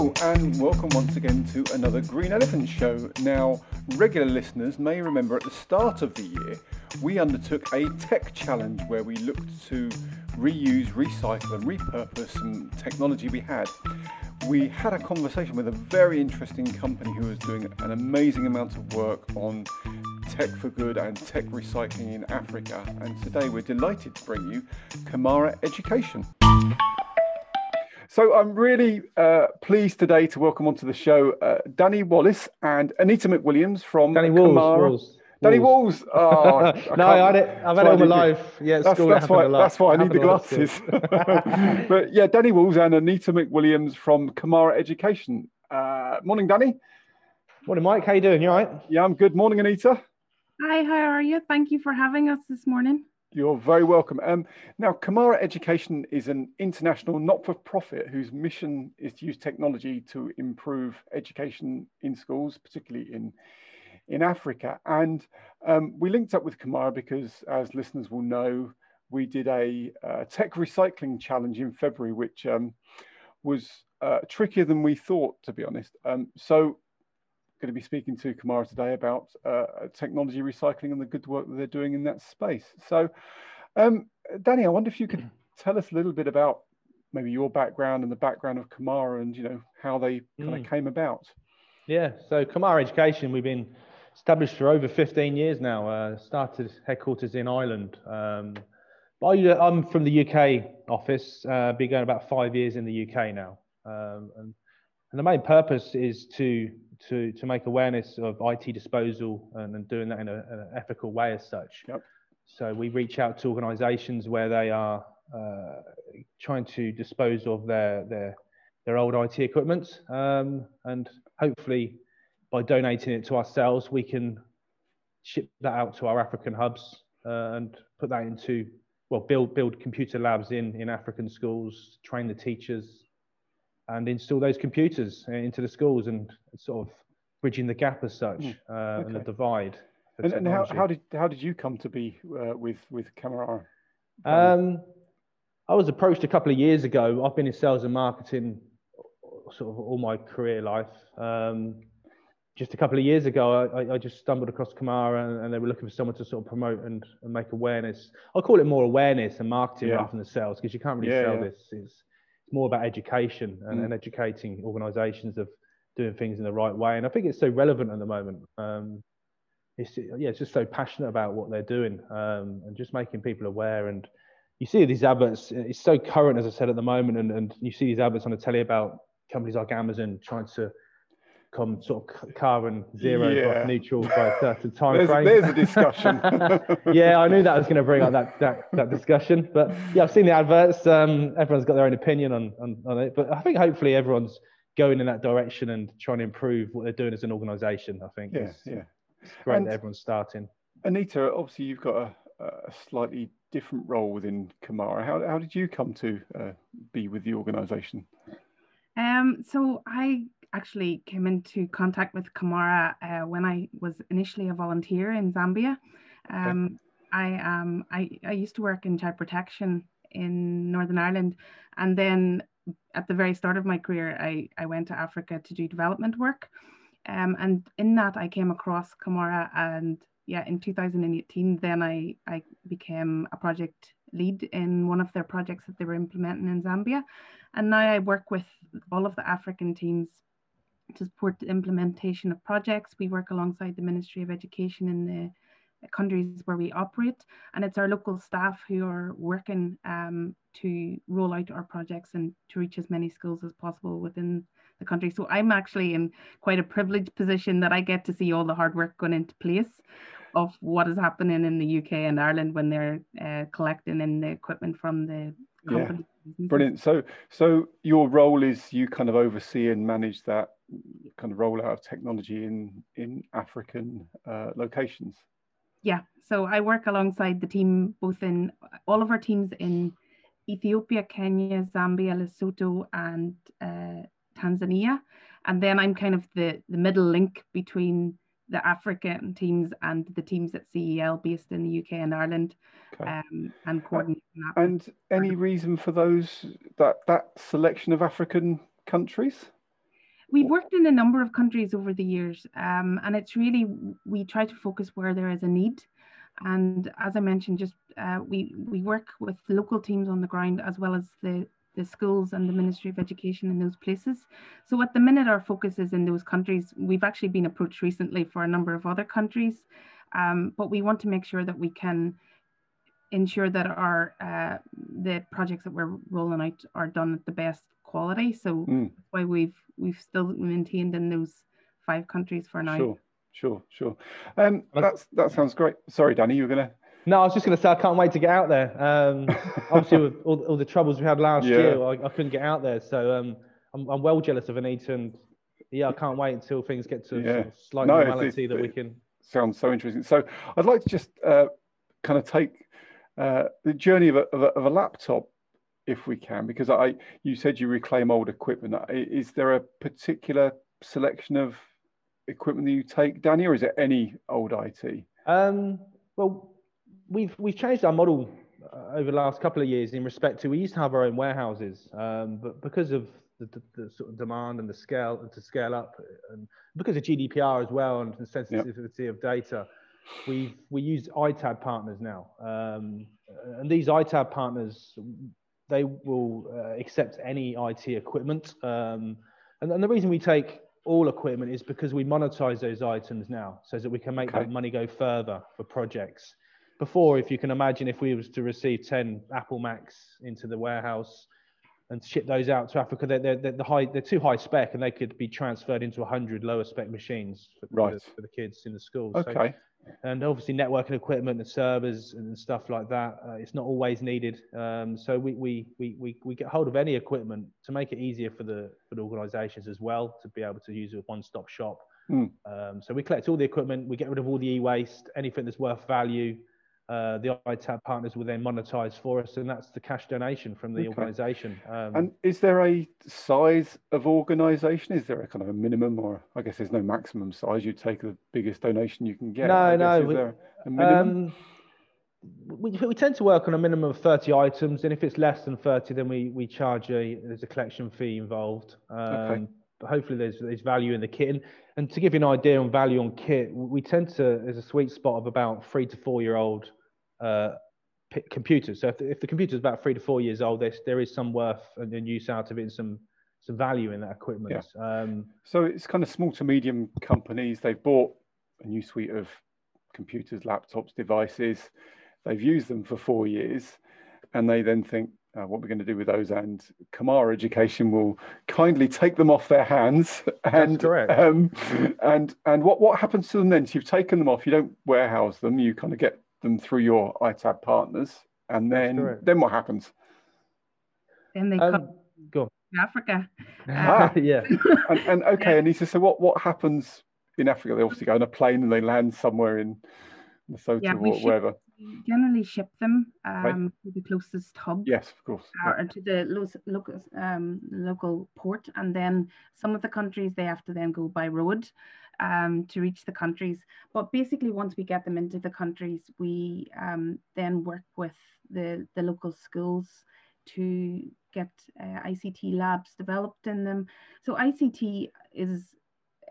Hello, and welcome once again to another Green Elephant Show. Now, regular listeners may remember at the start of the year, we undertook a tech challenge where we looked to reuse, recycle, and repurpose some technology we had. We had a conversation with a very interesting company who was doing an amazing amount of work on tech for good and tech recycling in Africa. And today we're delighted to bring you Camara Education. So I'm really uh, pleased today to welcome onto the show uh, Danny Wallace and Anita McWilliams from Danny Walls. Camara. Walls. Danny Walls. Oh, I no, can't- I had it. I've had it all my life. Yeah, That's, school, that's why. happened a lot. That's why I need the Happened a lot at glasses. but yeah, Danny Walls and Anita McWilliams from Camara Education. Uh, morning, Danny. Morning, Mike. How you doing? You all right? Yeah, I'm good. Morning, Anita. Hi, how are you? Thank you for having us this morning. You're very welcome. Um, now, Camara Education is an international not-for-profit whose mission is to use technology to improve education in schools, particularly in in Africa. And um, we linked up with Camara because, as listeners will know, we did a uh, tech recycling challenge in February, which um, was uh, trickier than we thought, to be honest. Um, so going to be speaking to Camara today about uh, technology recycling and the good work that they're doing in that space. So, um, Danny, I wonder if you could tell us a little bit about maybe your background and the background of Camara and you know how they kind of Mm. came about. Yeah. So Camara Education, we've been established for over 15 years now. Uh, started headquarters in Ireland. Um, but I, I'm from the UK office. Uh, been going about five years in the UK now. Um, and, and the main purpose is to to to make awareness of IT disposal and, and doing that in a, an ethical way as such. Yep. So we reach out to organisations where they are uh, trying to dispose of their their their old IT equipment, um, and hopefully by donating it to ourselves, we can ship that out to our African hubs uh, and put that into well build build computer labs in in African schools, train the teachers, and install those computers into the schools and sort of bridging the gap as such Mm, uh, and the divide. And, and how, how did how did you come to be uh, with with Camara? Um, I was approached a couple of years ago. I've been in sales and marketing sort of all my career life. Um, just a couple of years ago, I, I just stumbled across Camara and, and they were looking for someone to sort of promote and, and make awareness. I'll call it more awareness and marketing Yeah. rather than sales because you can't really Yeah, sell yeah. this. It's, it's more about education and, Mm. and educating organisations of doing things in the right way. And I think it's so relevant at the moment. Um, it's yeah, it's just so passionate about what they're doing um, and just making people aware. And you see these adverts; it's so current, as I said at the moment. And, and you see these adverts on the telly about companies like Amazon trying to come sort of carbon zero Yeah. neutral by a certain time There's, frame. there's a discussion. yeah, I knew that was going to bring up that, that that discussion. But yeah, I've seen the adverts. Um, everyone's got their own opinion on, on on it, but I think hopefully everyone's going in that direction and trying to improve what they're doing as an organisation. I think yeah, it's, yeah. it's great And- that everyone's starting. Anita, obviously you've got a, a slightly different role within Camara. How how did you come to uh, be with the organisation? Um, so I actually came into contact with Camara uh, when I was initially a volunteer in Zambia. Um, I um I, I used to work in child protection in Northern Ireland, and then at the very start of my career, I, I went to Africa to do development work. Um, and in that, I came across Camara, and yeah, in 2018, then I, I became a project lead in one of their projects that they were implementing in Zambia. And now I work with all of the African teams to support the implementation of projects. We work alongside the Ministry of Education in the countries where we operate, and it's our local staff who are working um, to roll out our projects and to reach as many schools as possible within the country. So I'm actually in quite a privileged position that I get to see all the hard work going into place of what is happening in the UK and Ireland when they're uh, collecting in the equipment from the Yeah. company. Brilliant. So so your role is you kind of oversee and manage that kind of rollout of technology in in African uh, locations. Yeah, so I work alongside the team both in all of our teams in Ethiopia, Kenya, Zambia, Lesotho, and uh, Tanzania. And then I'm kind of the, the middle link between the African teams and the teams at CEL based in the UK and Ireland Okay. um, and coordinating that. And any reason for those that that selection of African countries? We've worked in a number of countries over the years, um, and it's really we try to focus where there is a need. And as I mentioned, just uh, we we work with local teams on the ground as well as the the schools and the Ministry of Education in those places. So at the minute, our focus is in those countries. We've actually been approached recently for a number of other countries, um, but we want to make sure that we can ensure that our uh, the projects that we're rolling out are done at the best quality. So mm. that's why we've we've still maintained in those five countries for now. Sure, sure, sure. Um, that's that sounds great. Sorry, Danny, you were gonna. No, I was just going to say I can't wait to get out there. Um, obviously, with all, all, the troubles we had last yeah. year, I, I, couldn't get out there. So um, I'm, I'm, well jealous of Anita, and yeah, I can't wait until things get to yeah. sort of slight no, normality it's, it's, that we can. Sounds so interesting. So I'd like to just uh, kind of take uh, the journey of a, of a, of a laptop if we can, because I you said you reclaim old equipment. Is there a particular selection of equipment that you take, Danny, or is it any old IT? Um, well, we've we've changed our model uh, over the last couple of years in respect to we used to have our own warehouses, um, but because of the, the, the, sort of demand and the scale and to scale up, and because of GDPR as well and the sensitivity yep. of data, we we use ITAD partners now, um, and these ITAD partners they will uh, accept any IT equipment. Um, and, and, the reason we take all equipment is because we monetize those items now so that we can make okay. that money go further for projects. Before, if you can imagine, if we was to receive 10 Apple Macs into the warehouse and ship those out to Africa, they're, they're, they're, the high, they're too high spec and they could be transferred into 100 lower spec machines for, right. for, the, for the kids in the schools. Okay. So and obviously networking equipment and servers and stuff like that uh, it's not always needed um, so we, we, we, we, we get hold of any equipment to make it easier for the for the organizations as well to be able to use a one-stop shop mm. um, so we collect all the equipment we get rid of all the e-waste anything that's worth value uh, the ITAD partners will then monetize for us, and that's the cash donation from the okay. organization. Um, and is there a size of organization? Is there a kind of a minimum, or I guess there's no maximum size? You take the biggest donation you can get. No, no. We, a minimum? Um, we, we tend to work on a minimum of 30 items, and if it's less than 30, then we, we charge a there's a collection fee involved. Um, okay. But hopefully there's there's value in the kit. And, and to give you an idea on value on kit, we tend to there's a sweet spot of about three to four year old uh, p- computers. So if the, if the computer is about three to four years old, there's, there is some worth and use out of it and some some value in that equipment. Yeah. Um, so it's kind of small to medium companies. They've bought a new suite of computers, laptops, devices. They've used them for four years, and they then think, uh, what we're going to do with those. And Camara Education will kindly take them off their hands. And um, and and what what happens to them then? So you've taken them off. You don't warehouse them. You kind of get them through your ITAD partners, and then then what happens? Then they um, come go Africa. Ah, yeah. and, and, okay, yeah. and he says, so what what happens in Africa? They obviously go on a plane and they land somewhere in Lesotho yeah, or wherever. Generally, ship them um, right. to the closest hub. Yes, of course. Or yeah. to the lo- local um, local port, and then some of the countries they have to then go by road um, to reach the countries. But basically, once we get them into the countries, we um, then work with the, the local schools to get uh, ICT labs developed in them. So ICT is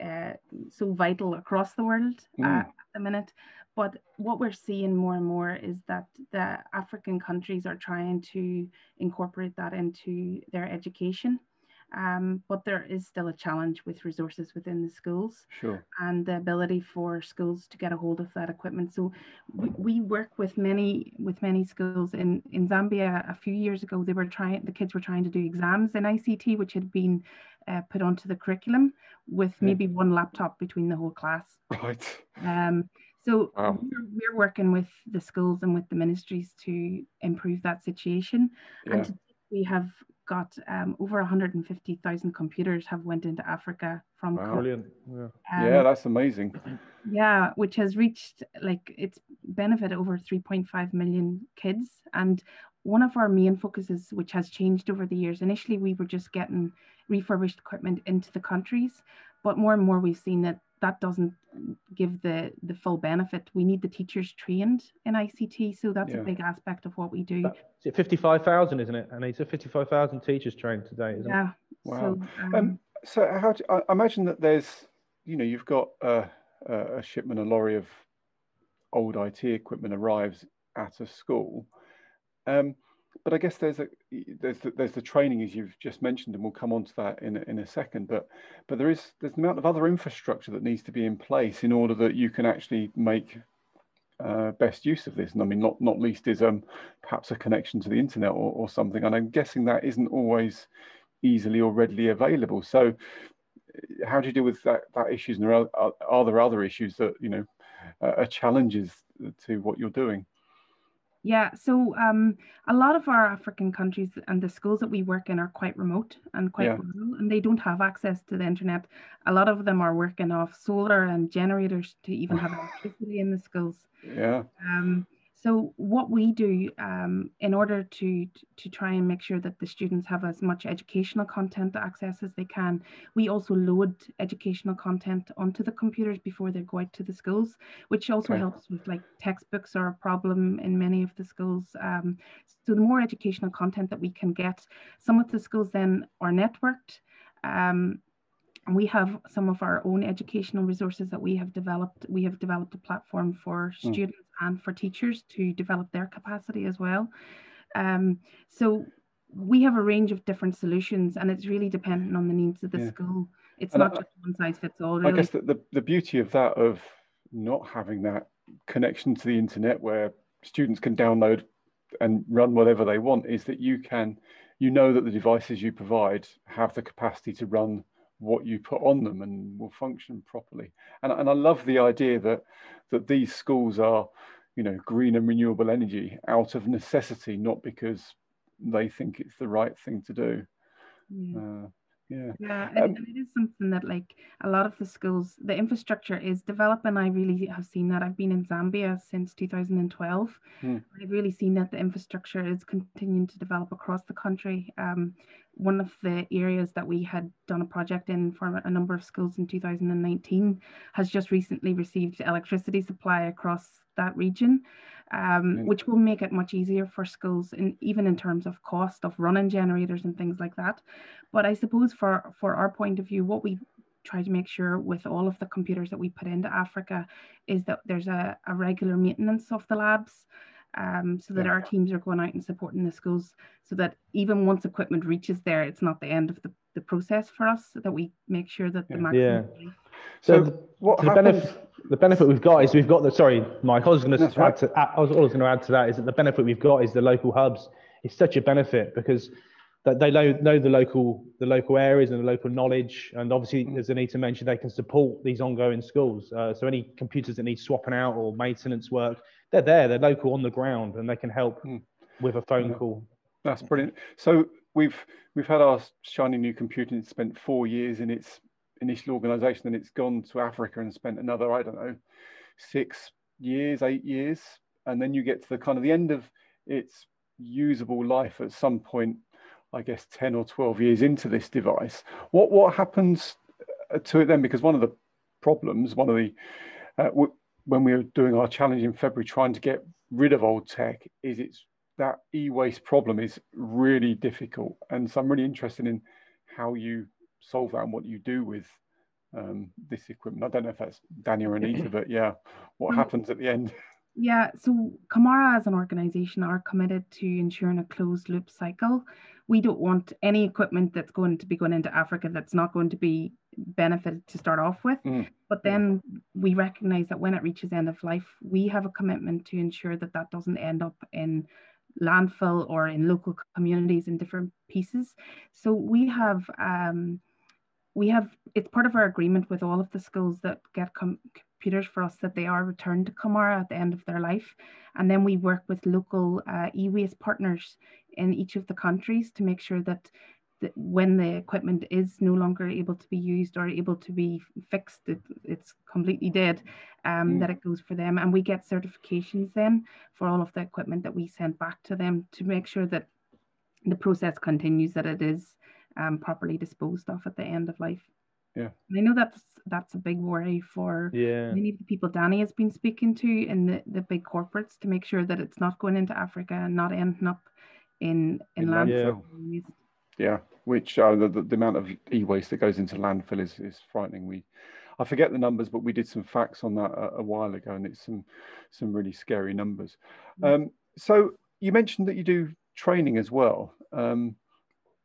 uh, so vital across the world uh, mm. at the minute. But what we're seeing more and more is that the African countries are trying to incorporate that into their education. Um, but there is still a challenge with resources within the schools sure. and the ability for schools to get a hold of that equipment. So we, we work with many with many schools in, in Zambia a few years ago. They were trying the kids were trying to do exams in ICT, which had been uh, put onto the curriculum with yeah. maybe one laptop between the whole class. Right. Um, so wow. we're, we're, working with the schools and with the ministries to improve that situation. Yeah. And we have got um, over 150,000 computers have went into Africa from wow. Brilliant. Yeah. Um, yeah, that's amazing. Yeah, which has reached like it's benefit over 3.5 million kids. And one of our main focuses, which has changed over the years, initially we were just getting refurbished equipment into the countries, but more and more we've seen that that doesn't give the the full benefit. We need the teachers trained in ICT, so that's yeah. a big aspect of what we do. Is it fifty five thousand, isn't it? And it's a fifty five thousand teachers trained today, isn't yeah. it? Wow. So, um, um, So how do, I imagine that there's, you know, you've got a, a shipment, a lorry of old IT equipment arrives at a school. Um, but I guess there's a there's the, there's the training as you've just mentioned, and we'll come on to that in in a second. But but there is there's an amount of other infrastructure that needs to be in place in order that you can actually make uh, best use of this. And I mean, not not least is um perhaps a connection to the internet or, or something. And I'm guessing that isn't always easily or readily available. So how do you deal with that that issues? And are, are, are there other issues that you know uh, are challenges to what you're doing? Yeah, so um, a lot of our African countries and the schools that we work in are quite remote and quite yeah. rural, and they don't have access to the internet. A lot of them are working off solar and generators to even have electricity in the schools. Yeah. Um, so what we do um, in order to to try and make sure that the students have as much educational content access as they can, we also load educational content onto the computers before they go out to the schools, which also okay. helps with like textbooks are a problem in many of the schools. Um, so the more educational content that we can get, some of the schools then are networked. Um, and we have some of our own educational resources that we have developed. We have developed a platform for mm. students and for teachers to develop their capacity as well. Um, so we have a range of different solutions and it's really dependent on the needs of the yeah. school. It's and not I, just one size fits all. Really. I guess the, the, the beauty of that, of not having that connection to the internet where students can download and run whatever they want is that you can, you know that the devices you provide have the capacity to run what you put on them and will function properly. And, and I love the idea that that these schools are, you know, green and renewable energy out of necessity, not because they think it's the right thing to do. Yeah. Uh, yeah yeah um, and, it is something that like a lot of the schools the infrastructure is developing i really have seen that i've been in zambia since 2012 hmm. i've really seen that the infrastructure is continuing to develop across the country um, one of the areas that we had done a project in for a number of schools in 2019 has just recently received electricity supply across that region um, which will make it much easier for schools, and even in terms of cost of running generators and things like that. But I suppose for for our point of view, what we try to make sure with all of the computers that we put into Africa is that there's a, a regular maintenance of the labs. Um, so that yeah. our teams are going out and supporting the schools so that even once equipment reaches there, it's not the end of the, the process for us, so that we make sure that the yeah. maximum. Yeah. So, so what the benefit the benefit we've got is we've got the sorry, Mike. I was going to add right. to I was, going to add to that is that the benefit we've got is the local hubs. It's such a benefit because that they know, know the local the local areas and the local knowledge, and obviously, mm. as Anita mentioned, they can support these ongoing schools. Uh, so any computers that need swapping out or maintenance work, they're there. They're local on the ground, and they can help mm. with a phone yeah. call. That's brilliant. So we've we've had our shiny new computer. It's spent four years in its initial organization and it's gone to Africa and spent another, I don't know, six years, eight years. And then you get to the kind of the end of its usable life at some point, I guess 10 or 12 years into this device. What, what happens uh, to it then? Because one of the problems, one of the, uh, when we were doing our challenge in February, trying to get rid of old tech, is it's that e-waste problem is really difficult. And so I'm really interested in how you solve that and what you do with um, this equipment. I don't know if that's Danny or Anita, but yeah, what mm. happens at the end? Yeah, so Camara as an organization are committed to ensuring a closed loop cycle. We don't want any equipment that's going to be going into Africa that's not going to be benefited to start off with. Mm. But then we recognize that when it reaches end of life, we have a commitment to ensure that that doesn't end up in landfill or in local communities in different pieces. So we have um, we have it's part of our agreement with all of the schools that get com- computers for us that they are returned to Camara at the end of their life, and then we work with local uh, e-waste partners in each of the countries to make sure that that when the equipment is no longer able to be used or able to be fixed, it, it's completely dead, um, mm. that it goes for them. And we get certifications then for all of the equipment that we send back to them to make sure that the process continues, that it is um, properly disposed of at the end of life. Yeah. And I know that's that's a big worry for yeah. many of the people Danny has been speaking to in the, the big corporates to make sure that it's not going into Africa and not ending up in in, in landfill. Yeah. yeah, which uh, the, the amount of e-waste that goes into landfill is, is frightening. We, I forget the numbers, but we did some facts on that a, a while ago, and it's some some really scary numbers. Mm. Um, so you mentioned that you do training as well. Um,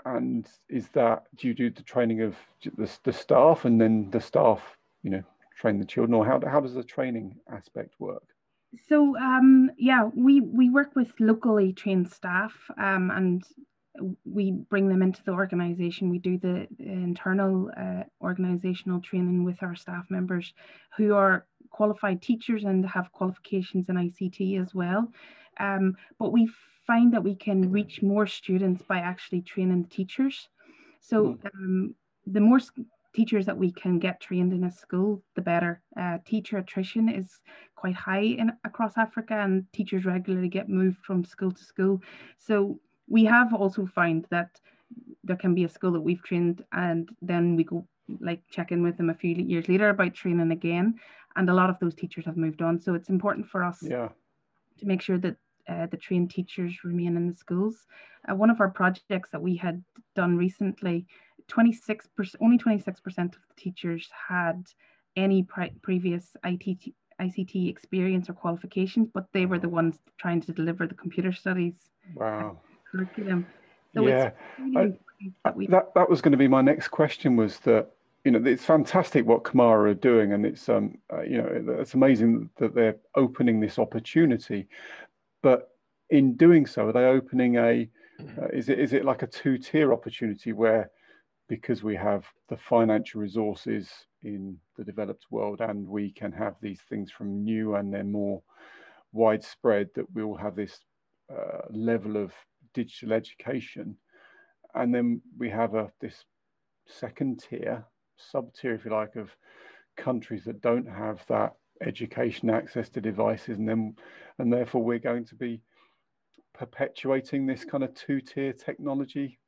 and is that do you do the training of the, the staff and then the staff you know train the children? Or how, how does the training aspect work? So um, yeah we we work with locally trained staff um, and we bring them into the organization. We do the, internal uh, organizational training with our staff members who are qualified teachers and have qualifications in ict as well. Um, but we find that we can reach more students by actually training the teachers. So hmm. um, the more teachers that we can get trained in a school, the better. Uh, teacher attrition is quite high in across Africa, and teachers regularly get moved from school to school. So we have also found that there can be a school that we've trained, and then we go like check in with them a few years later about training again, and a lot of those teachers have moved on. So it's important for us yeah. to make sure that uh, the trained teachers remain in the schools. Uh, one of our projects that we had done recently, 26%, only 26% of the teachers had any pre previous IT, ICT experience or qualifications, but they were the ones trying to deliver the computer studies wow. curriculum. So yeah, really I, that, that, that was going to be my next question was that you know it's fantastic what Camara are doing, and it's um uh, you know it's amazing that they're opening this opportunity. But in doing so, are they opening a? Uh, is it is it like a two tier opportunity where, because we have the financial resources in the developed world and we can have these things from new and they're more widespread, that we will have this uh, level of digital education, and then we have a this second tier, sub tier, if you like, of countries that don't have that education access to devices and then and therefore we're going to be perpetuating this kind of two-tier technology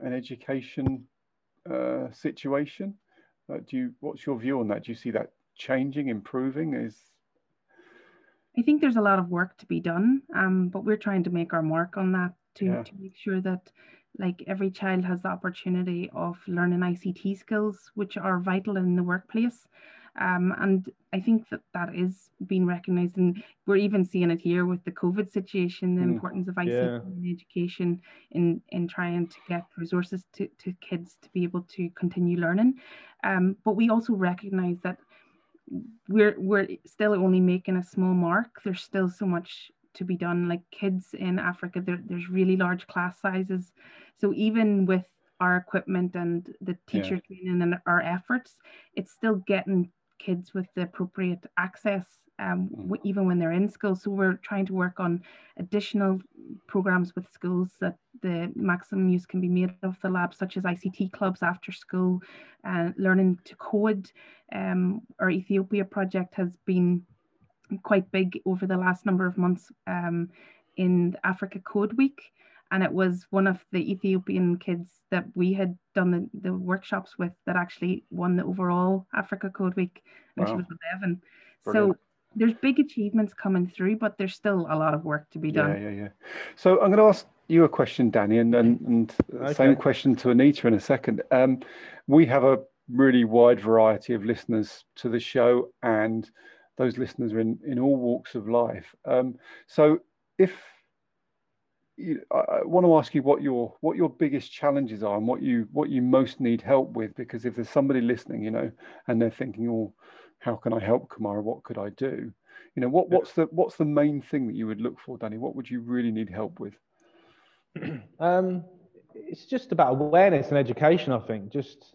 and education uh, situation. Uh, do you what's your view on that? Do you see that changing improving? Is i think there's a lot of work to be done um, but we're trying to make our mark on that to, yeah. to make sure that like every child has the opportunity of learning ict skills which are vital in the workplace um, and I think that that is being recognised, and we're even seeing it here with the COVID situation, the mm, importance of ICT yeah. in education in in trying to get resources to, to kids to be able to continue learning. Um, but we also recognise that we're we're still only making a small mark. There's still so much to be done. Like kids in Africa, there, there's really large class sizes. So even with our equipment and the teacher yeah. training and our efforts, it's still getting kids with the appropriate access um, mm. even when they're in school. So we're trying to work on additional programs with schools that the maximum use can be made of the lab, such as ICT clubs after school, and uh, learning to code. Um, our Ethiopia project has been quite big over the last number of months um, in Africa Code Week and it was one of the Ethiopian kids that we had done the, the workshops with that actually won the overall Africa Code Week, and wow. she was 11. Brilliant. So there's big achievements coming through, but there's still a lot of work to be done. Yeah, yeah, yeah. So I'm going to ask you a question, Danny, and and, and okay. same question to Anita in a second. Um, we have a really wide variety of listeners to the show, and those listeners are in in all walks of life. Um, so if I want to ask you what your what your biggest challenges are and what you what you most need help with because if there's somebody listening, you know, and they're thinking, "Oh, how can I help Camara? What could I do?" You know, what what's the what's the main thing that you would look for, Danny? What would you really need help with? Um, it's just about awareness and education. I think just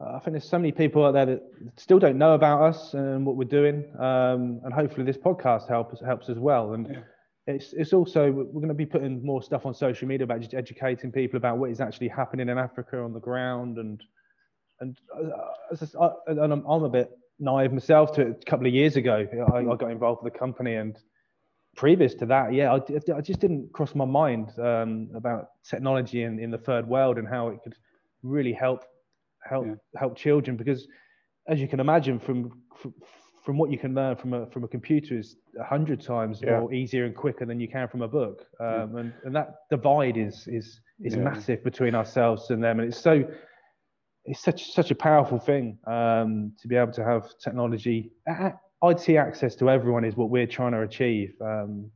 uh, I think there's so many people out there that still don't know about us and what we're doing, um, and hopefully this podcast helps helps as well. And yeah it's it's also we're going to be putting more stuff on social media about just educating people about what is actually happening in Africa on the ground and and uh, I, and I'm, I'm, a bit naive myself to it. A couple of years ago, I, I, got involved with the company, and previous to that, yeah, I, I just didn't cross my mind um, about technology in, in the third world and how it could really help help yeah. help children because, as you can imagine, from, from from what you can learn from a from a computer is a hundred times yeah. more easier and quicker than you can from a book. Um, yeah. and, and that divide is is is yeah. massive between ourselves and them, and it's so it's such such a powerful thing um, to be able to have technology. IT access to everyone is what we're trying to achieve, um,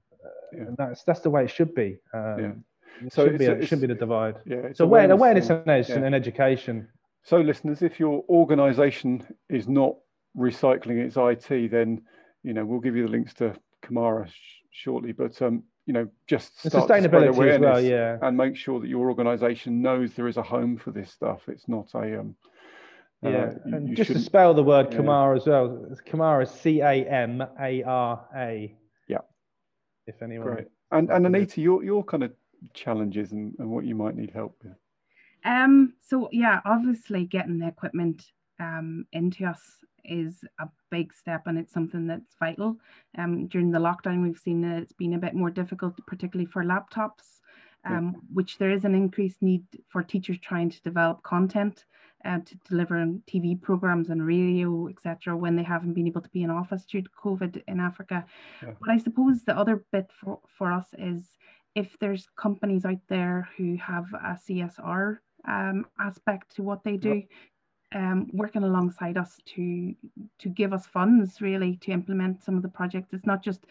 and that's that's the way it should be. Um, it so shouldn't be, a, it shouldn't be the divide. Yeah, so awareness, awareness and, and, and education. So, listeners, if your organisation is not recycling its IT, then you know we'll give you the links to Camara sh- shortly. But um, you know, just start sustainability to as well, yeah, and make sure that your organisation knows there is a home for this stuff. It's not a um, uh, yeah, uh, you, and you just to spell the word Camara yeah. as well. Camara is C A M A R A. Yeah. If anyone. Great. And and Anita, your your kind of challenges and, and what you might need help with. Um. So yeah, obviously getting the equipment um into us is a big step and it's something that's vital. Um, during the lockdown, we've seen that it's been a bit more difficult, particularly for laptops, um, yeah. which there is an increased need for teachers trying to develop content uh, to deliver TV programs and radio, etc., when they haven't been able to be in office due to COVID in Africa. Yeah. But I suppose the other bit for, for us is if there's companies out there who have a CSR um, aspect to what they do, um, working alongside us to to give us funds really to implement some of the projects. It's not just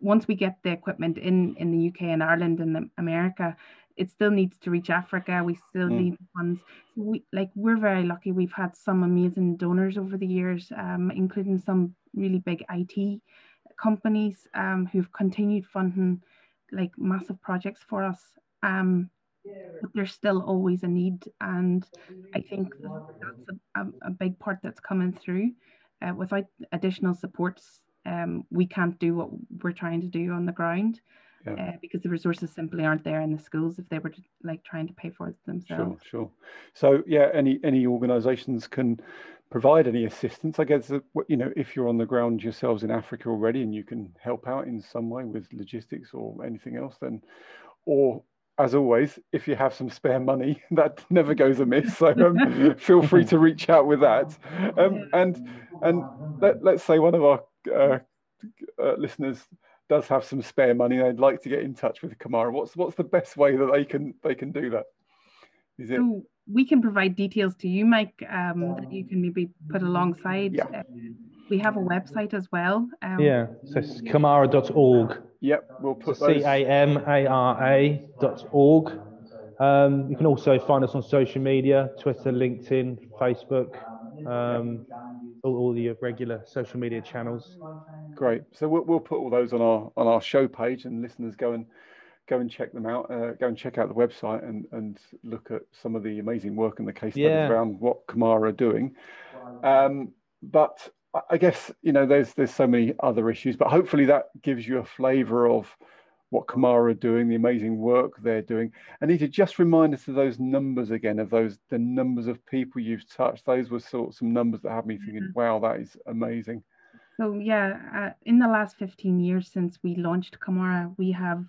once we get the equipment in in the UK and Ireland and America, it still needs to reach Africa. We still mm. need funds. We like we're very lucky. We've had some amazing donors over the years, um, including some really big IT companies um, who've continued funding like massive projects for us. Um, but there's still always a need. And I think that's a, a big part that's coming through. Uh, without additional supports, um, we can't do what we're trying to do on the ground. Yeah. Uh, because the resources simply aren't there in the schools if they were to, like trying to pay for it themselves. Sure, sure. So yeah, any any organisations can provide any assistance. I guess you know if you're on the ground yourselves in Africa already and you can help out in some way with logistics or anything else, then or as always, if you have some spare money, that never goes amiss. So um, feel free to reach out with that. Um, and and let, us say one of our uh, uh, listeners does have some spare money. They'd like to get in touch with Camara. What's what's the best way that they can they can do that? Is it? So we can provide details to you, Mike, um, that you can maybe put alongside. Yeah. Uh, we have a website as well. Um, yeah, so it's camara.org. Yep, we'll put C A M A R A dot org. Um, you can also find us on social media Twitter, LinkedIn, Facebook, um, all, all, the regular social media channels. Great. So we'll, we'll put all those on our on our show page, and listeners go and go and check them out. Uh, go and check out the website and and look at some of the amazing work and the case studies yeah. around what Camara are doing. Um, but I guess you know there's there's so many other issues, but hopefully that gives you a flavour of what Camara are doing, the amazing work they're doing. And need to just remind us of those numbers again, of those the numbers of people you've touched. Those were sort of some numbers that had me thinking, mm-hmm. wow, that is amazing. So yeah, uh, in the last 15 years since we launched Camara, we have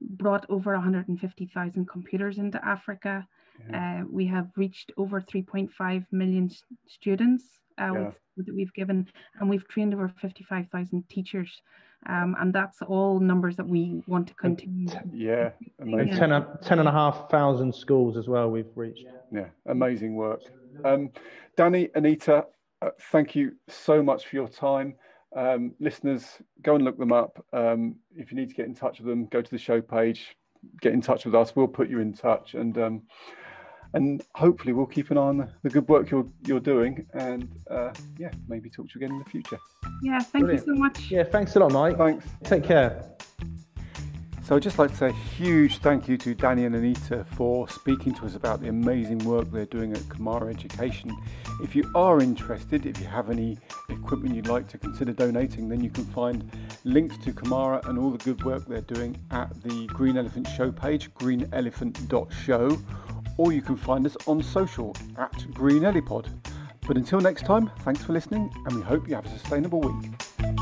brought over 150,000 computers into Africa. Yeah. Uh, we have reached over 3.5 million students uh, yeah. that we've given, and we've trained over 55,000 teachers. Um, and that's all numbers that we want to continue. Yeah, amazing. 10, 10 and a half thousand schools as well we've reached. Yeah, amazing work. Um, Danny, Anita, uh, thank you so much for your time. Um, listeners, go and look them up. Um, if you need to get in touch with them, go to the show page, get in touch with us. We'll put you in touch. And um, and hopefully we'll keep an eye on the good work you're you're doing and uh, yeah maybe talk to you again in the future. Yeah thank Brilliant. you so much. Yeah thanks a lot mike. Thanks. Take care. So I'd just like to say a huge thank you to Danny and Anita for speaking to us about the amazing work they're doing at Camara Education. If you are interested, if you have any equipment you'd like to consider donating, then you can find links to Camara and all the good work they're doing at the Green Elephant Show page, greenelephant.show, or you can find us on social at Green But until next time, thanks for listening, and we hope you have a sustainable week.